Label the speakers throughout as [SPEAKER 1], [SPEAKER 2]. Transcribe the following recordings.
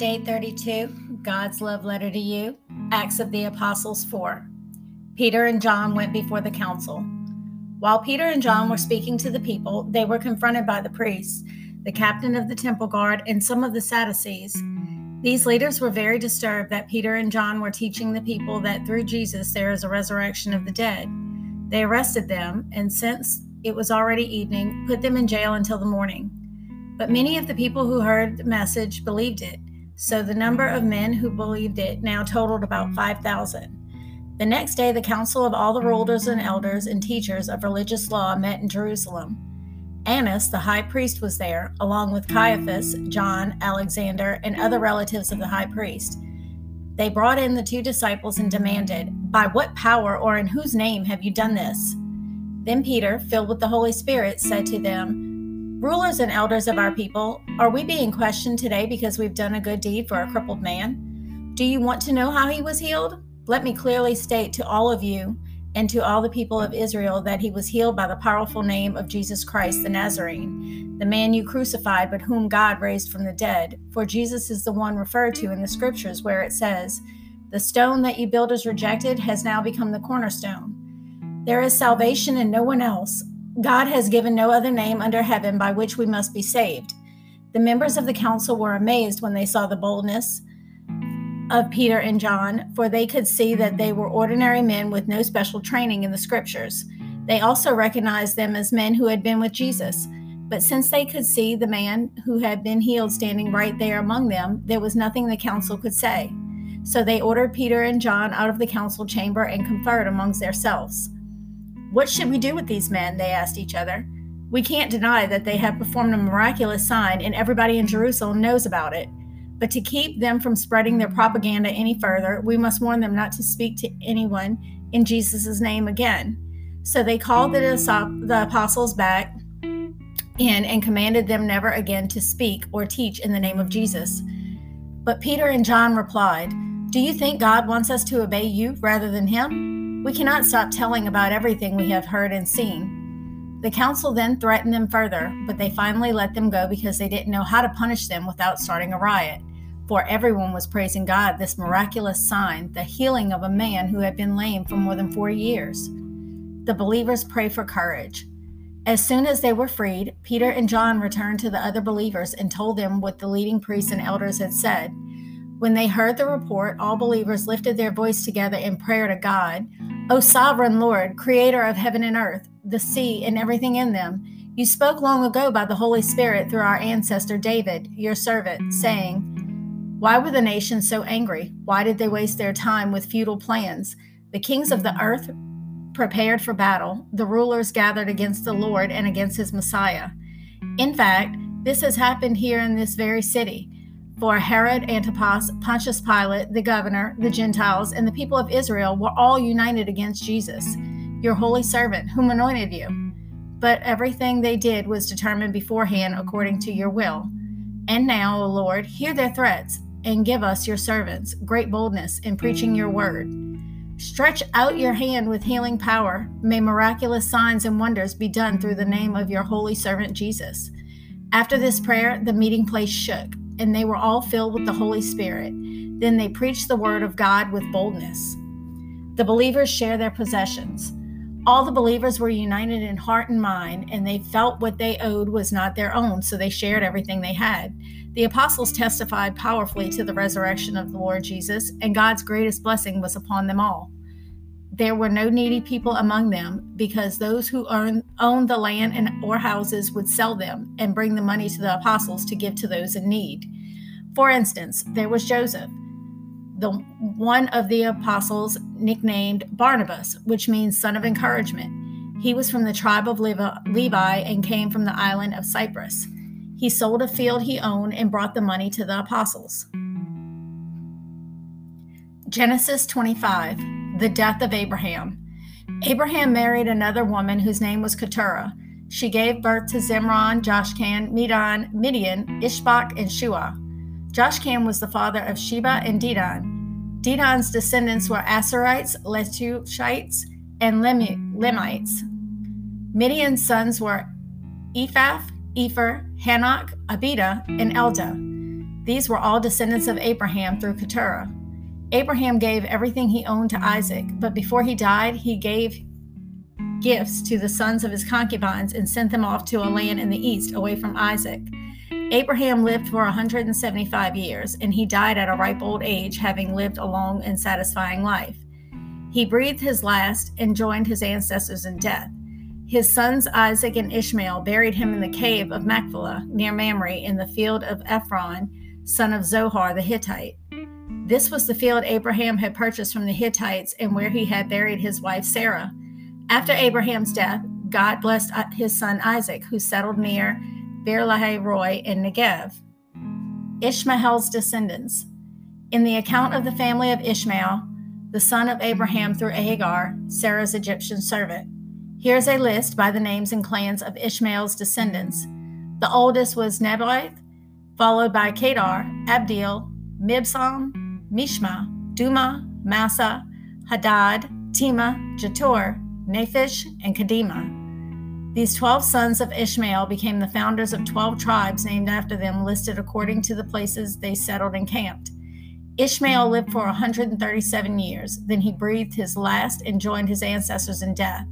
[SPEAKER 1] Day 32 God's Love Letter to You, Acts of the Apostles 4. Peter and John went before the council. While Peter and John were speaking to the people, they were confronted by the priests, the captain of the temple guard, and some of the Sadducees. These leaders were very disturbed that Peter and John were teaching the people that through Jesus there is a resurrection of the dead. They arrested them, and since it was already evening, put them in jail until the morning. But many of the people who heard the message believed it. So the number of men who believed it now totaled about mm. 5,000. The next day, the council of all the rulers and elders and teachers of religious law met in Jerusalem. Annas, the high priest, was there, along with Caiaphas, John, Alexander, and other relatives of the high priest. They brought in the two disciples and demanded, By what power or in whose name have you done this? Then Peter, filled with the Holy Spirit, said to them, Rulers and elders of our mm. people, are we being questioned today because we've done a good deed for a crippled man? Do you want to know how he was healed? Let me clearly state to all of you and to all the people of Israel that he was healed by the powerful name of Jesus Christ the Nazarene, the man you crucified, but whom God raised from the dead. For Jesus is the one referred to in the scriptures where it says, The stone that you builders rejected has now become the cornerstone. There is salvation in no one else. God has given no other name under heaven by which we must be saved. The members of the council were amazed when they saw the boldness of Peter and John, for they could see that they were ordinary men with no special training in the scriptures. They also recognized them as men who had been with Jesus. But since they could see the man who had been healed standing right there among them, there was nothing the council could say. So they ordered Peter and John out of the council chamber and conferred amongst themselves. What should we do with these men? They asked each other. We can't deny that they have performed a miraculous sign and everybody in Jerusalem knows about it. But to keep them from spreading their propaganda any further, we must warn them not to speak to anyone in Jesus' name again. So they called the, the apostles back in and commanded them never again to speak or teach in the name of Jesus. But Peter and John replied, Do you think God wants us to obey you rather than him? We cannot stop telling about everything we have heard and seen. The council then threatened them further, but they finally let them go because they didn't know how to punish them without starting a riot. For everyone was praising God, this miraculous sign, the healing of a man who had been lame for more than 40 years. The believers pray for courage. As soon as they were freed, Peter and John returned to the other believers and told them what the leading priests and elders had said. When they heard the report, all believers lifted their voice together in prayer to God. O sovereign Lord, creator of heaven and earth, the sea and everything in them, you spoke long ago by the Holy Spirit through our ancestor David, your servant, saying, Why were the nations so angry? Why did they waste their time with futile plans? The kings of the earth prepared for battle, the rulers gathered against the Lord and against his Messiah. In fact, this has happened here in this very city. For Herod Antipas, Pontius Pilate, the governor, the Gentiles, and the people of Israel were all united against Jesus, your holy servant, whom anointed you. But everything they did was determined beforehand according to your will. And now, O Lord, hear their threats, and give us, your servants, great boldness in preaching your word. Stretch out your hand with healing power. May miraculous signs and wonders be done through the name of your holy servant Jesus. After this prayer, the meeting place shook and they were all filled with the Holy Spirit. Then they preached the word of God with boldness. The believers share their possessions. All the believers were united in heart and mind, and they felt what they owed was not their own, so they shared everything they had. The apostles testified powerfully to the resurrection of the Lord Jesus, and God's greatest blessing was upon them all. There were no needy people among them, because those who owned, owned the land and or houses would sell them and bring the money to the apostles to give to those in need. For instance, there was Joseph, the one of the apostles nicknamed Barnabas, which means son of encouragement. He was from the tribe of Levi and came from the island of Cyprus. He sold a field he owned and brought the money to the apostles. Genesis 25 The death of Abraham. Abraham married another woman whose name was Keturah. She gave birth to Zimran, Joshkan, Medan, Midian, Ishbak, and Shua. Joshkan was the father of Sheba and Dedan. Dedan's descendants were Asarites, Letushites, and Lemites. Midian's sons were Ephah, Epher, Hanoch, Abida, and Elda. These were all descendants of Abraham through Keturah. Abraham gave everything he owned to Isaac, but before he died, he gave gifts to the sons of his concubines and sent them off to a land in the east away from Isaac. Abraham lived for 175 years, and he died at a ripe old age, having lived a long and satisfying life. He breathed his last and joined his ancestors in death. His sons Isaac and Ishmael buried him in the cave of Machpelah near Mamre in the field of Ephron, son of Zohar the Hittite. This was the field Abraham had purchased from the Hittites and where he had buried his wife Sarah. After Abraham's death, God blessed uh, his son Isaac, who settled near Beer Lahai Roi in Negev. Ishmael's descendants. In the account of the family of Ishmael, the son of Abraham through Hagar, Sarah's Egyptian servant. Here's a list by the names and clans of Ishmael's descendants. The oldest was Nebaioth, followed by Kedar, Abdeel, Mibsam, Mishma, Duma, Massa, Hadad, Tema, Jetur, Naphish, and Kadima. These 12 sons of Ishmael became the founders of 12 tribes named after them, listed according to the places they settled and camped. Ishmael lived for 137 years. Then he breathed his last and joined his ancestors in death.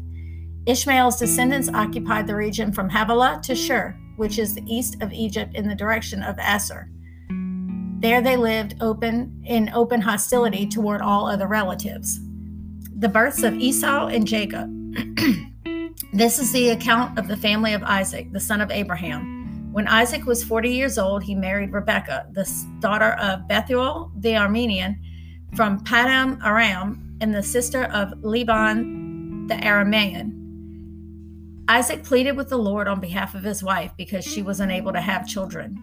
[SPEAKER 1] Ishmael's descendants occupied the region from Havilah to Shur, which is the east of Egypt in the direction of Asshur. There they lived open in open hostility toward all other relatives. The births of Esau and Jacob. This is the account of the family of Isaac, the son of Abraham. When Isaac was 40 years old, he married Rebekah, the daughter of Bethuel the Aramean from Padam Aram, and the sister of Laban the Aramean. Isaac pleaded with the Lord on behalf of his wife because she was unable to have children.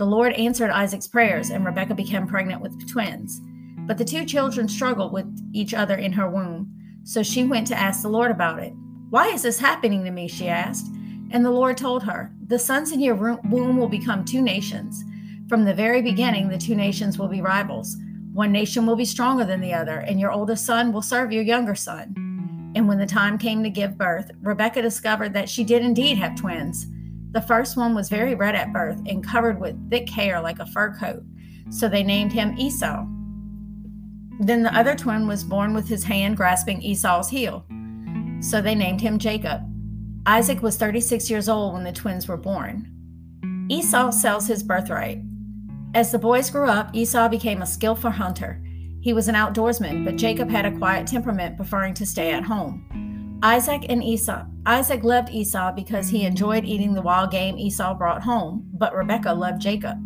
[SPEAKER 1] The Lord answered Isaac's prayers, and Rebekah became pregnant with twins. But the two children struggled with each other in her womb, so she went to ask the Lord about it. Why is this happening to me? she asked. And the Lord told her, The sons in your womb will become two nations. From the very beginning, the two nations will be rivals. One nation will be stronger than the other, and your oldest son will serve your younger son. And when the time came to give birth, Rebekah discovered that she did indeed have twins. The first one was very red at birth and covered with thick hair like a fur coat, so they named him Esau. Then the other twin was born with his hand grasping Esau's heel so they named him Jacob. Isaac was 36 years old when the twins were born. Esau sells his birthright. As the boys grew up, Esau became a skillful hunter. He was an outdoorsman, but Jacob had a quiet temperament, preferring to stay at home. Isaac and Esau. Isaac loved Esau because he enjoyed eating the wild game Esau brought home, but Rebekah loved Jacob.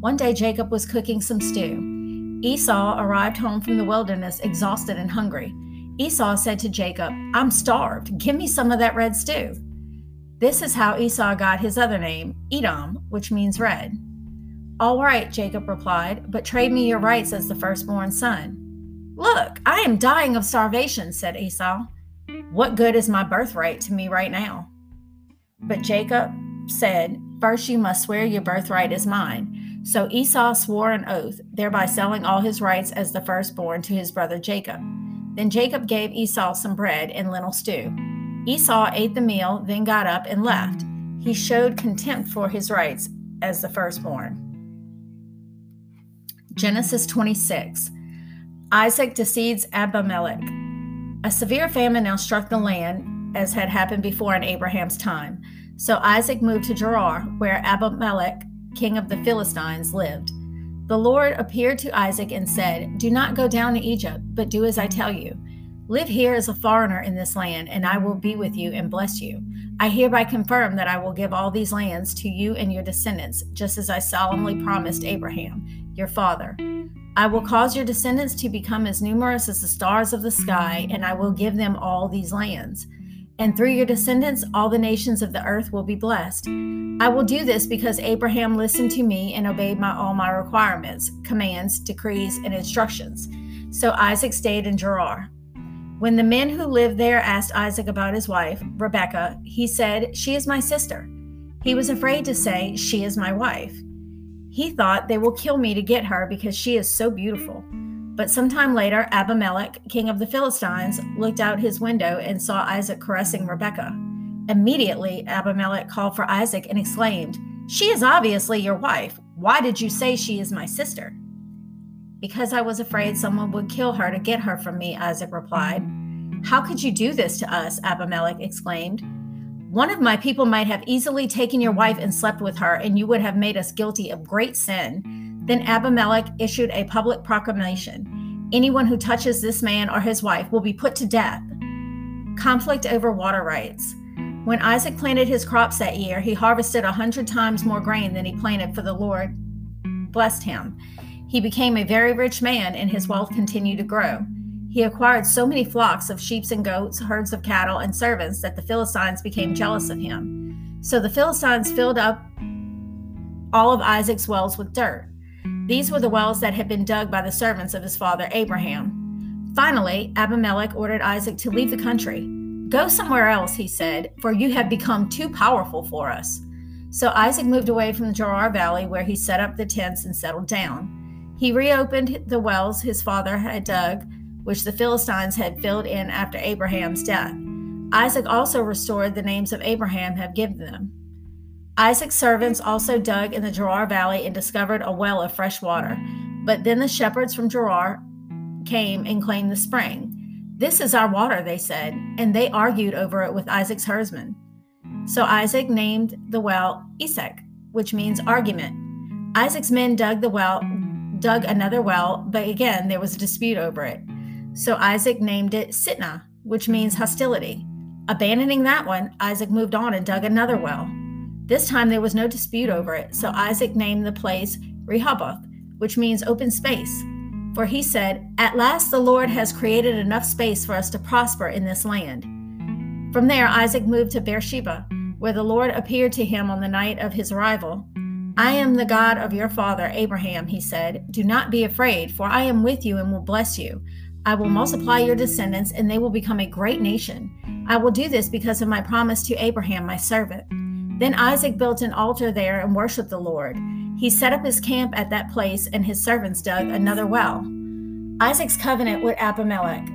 [SPEAKER 1] One day, Jacob was cooking some stew. Esau arrived home from the wilderness exhausted and hungry. Esau said to Jacob, I'm starved. Give me some of that red stew. This is how Esau got his other name, Edom, which means red. All right, Jacob replied, but trade me your rights as the firstborn son. Look, I am dying of starvation, said Esau. What good is my birthright to me right now? But mm. Jacob said, First you must swear your birthright is mine. So Esau swore an oath, thereby selling all his rights as the firstborn to his brother Jacob. Then Jacob gave Esau some bread and lentil stew. Esau ate the meal, then got up and left. He showed contempt for his rights as the firstborn. Genesis 26 Isaac deceives Abimelech. A severe famine now struck the land, as had happened before in Abraham's time. So Isaac moved to Gerar, where Abimelech, king of the Philistines, lived. The Lord appeared to Isaac and said, Do not go down to Egypt, but do as I tell you. Live here as a foreigner in this land, and I will be with you and bless you. I hereby confirm that I will give all these lands to you and your descendants, just as I solemnly promised Abraham, your father. I will cause your descendants to become as numerous as the stars of the sky, and I will give them all these lands. And through your descendants, all the nations of the earth will be blessed. I will do this because Abraham listened to me and obeyed my all my requirements, commands, decrees, and instructions. So Isaac stayed in Gerar. When the men who lived there asked Isaac about his wife, Rebekah, he said, She is my sister. He was afraid to say, She is my wife. He thought, They will kill me to get her because she is so beautiful. But sometime later, Abimelech, king of the Philistines, looked out his window and saw Isaac caressing Rebekah. Immediately, Abimelech called for Isaac and exclaimed, She is obviously your wife. Why did you say she is my sister? Because I was afraid someone would kill her to get her from me, Isaac replied. How could you do this to us? Abimelech exclaimed. One of my people might have easily taken your wife and slept with her, and you would have made us guilty of great sin. Then Abimelech issued a public proclamation Anyone who touches this man or his wife will be put to death. Conflict over water rights. When Isaac planted his crops that year, he harvested a hundred times more grain than he planted, for the Lord blessed him. He became a very rich man, and his wealth continued to grow. He acquired so many flocks of sheep and goats, herds of cattle, and servants that the Philistines became jealous of him. So the Philistines filled up all of Isaac's wells with dirt. These were the wells that had been dug by the servants of his father Abraham. Finally, Abimelech ordered Isaac to leave the country. Go somewhere else, he said, for you have become too powerful for us. So Isaac moved away from the Gerar Valley, where he set up the tents and settled down. He reopened the wells his father had dug which the Philistines had filled in after Abraham's death. Isaac also restored the names of Abraham had given them. Isaac's servants also dug in the Gerar valley and discovered a well of fresh water. But then the shepherds from Gerar came and claimed the spring. This is our water, they said, and they argued over it with Isaac's herdsmen. So Isaac named the well Esek, which means argument. Isaac's men dug the well, dug another well, but again there was a dispute over it. So Isaac named it Sitnah, which means hostility. Abandoning that one, Isaac moved on and dug another well. This time there was no dispute over it, so Isaac named the place Rehoboth, which means open space. For he said, At last the Lord has created enough space for us to prosper in this land. From there, Isaac moved to Beersheba, where the Lord appeared to him on the night of his arrival. I am the God of your father Abraham, he said. Do not be afraid, for I am with you and will bless you. I will multiply your descendants, and they will become a great nation. I will do this because of my promise to Abraham, my servant. Then Isaac built an altar there and worshiped the Lord. He set up his camp at that place, and his servants dug another well. Isaac's covenant with Abimelech.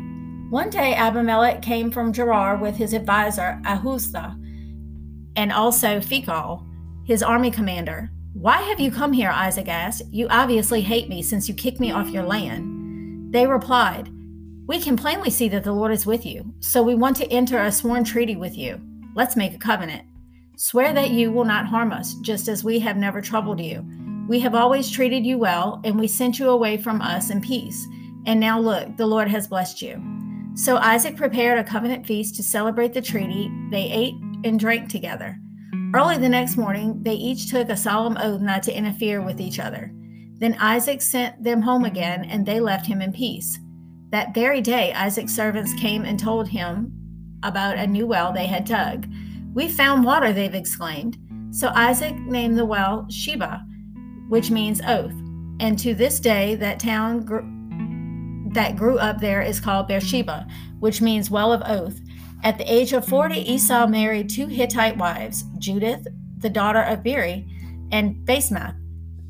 [SPEAKER 1] One day Abimelech came from Gerar with his advisor Ahuzah, and also Phicol, his army commander. Why have you come here? Isaac asked. You obviously hate me since you kicked me off your land. They replied, we can plainly see that the Lord is with you, so we want to enter a sworn treaty with you. Let's make a covenant. Swear that you will not harm us, just as we have never troubled you. We have always treated you well, and we sent you away from us in peace. And now look, the Lord has blessed you. So Isaac prepared a covenant feast to celebrate the treaty. They ate and drank together. Early the mm. next morning, they each took a solemn oath not to interfere with each other. Then Isaac sent them home again, and they left him in peace. That very day, Isaac's servants came and told him about a new well they had dug. We found water, they've exclaimed. So Isaac named the well Sheba, which means oath. And to this day, that town gr- that grew up there is called Beersheba, which means well of oath. At the age of 40, mm-hmm. Esau married two Hittite wives, Judith, the daughter of Beeri, and Basemath,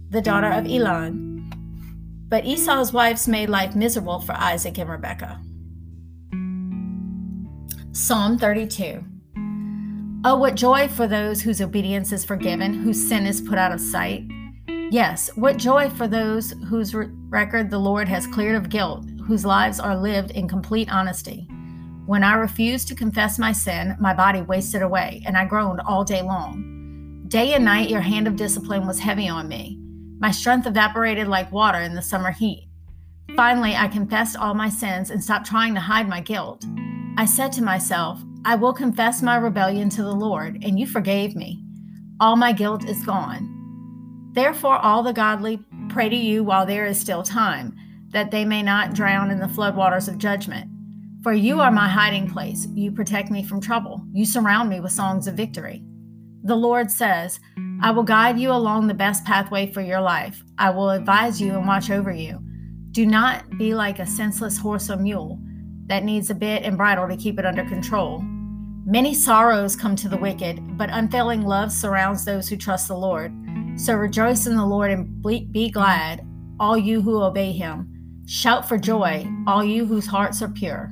[SPEAKER 1] the daughter of mm-hmm. Elon. But Esau's wives made life miserable for Isaac and Rebekah. Psalm 32 Oh, what joy for those whose obedience is forgiven, whose sin is put out of sight. Yes, what joy for those whose record the Lord has cleared of guilt, whose lives are lived in complete honesty. When I refused to confess my sin, my body wasted away, and I groaned all day long. Day and night, your hand of discipline was heavy on me. My strength evaporated like water in the summer heat. Finally, I confessed all my sins and stopped trying to hide my guilt. I said to myself, I will confess my rebellion to the Lord, and you forgave me. All my guilt is gone. Therefore, all the godly pray to you while there is still time, that they may not drown in the floodwaters of judgment. For you are my hiding place. You protect me from trouble. You surround me with songs of victory. The Lord says, I will guide you along the best pathway for your life. I will advise you and watch over you. Do not be like a senseless horse or mule that needs a bit and bridle to keep it under control. Many sorrows come to the wicked, but unfailing love surrounds those who trust the Lord. So rejoice in the Lord and be glad, all you who obey him. Shout for joy, all you whose hearts are pure.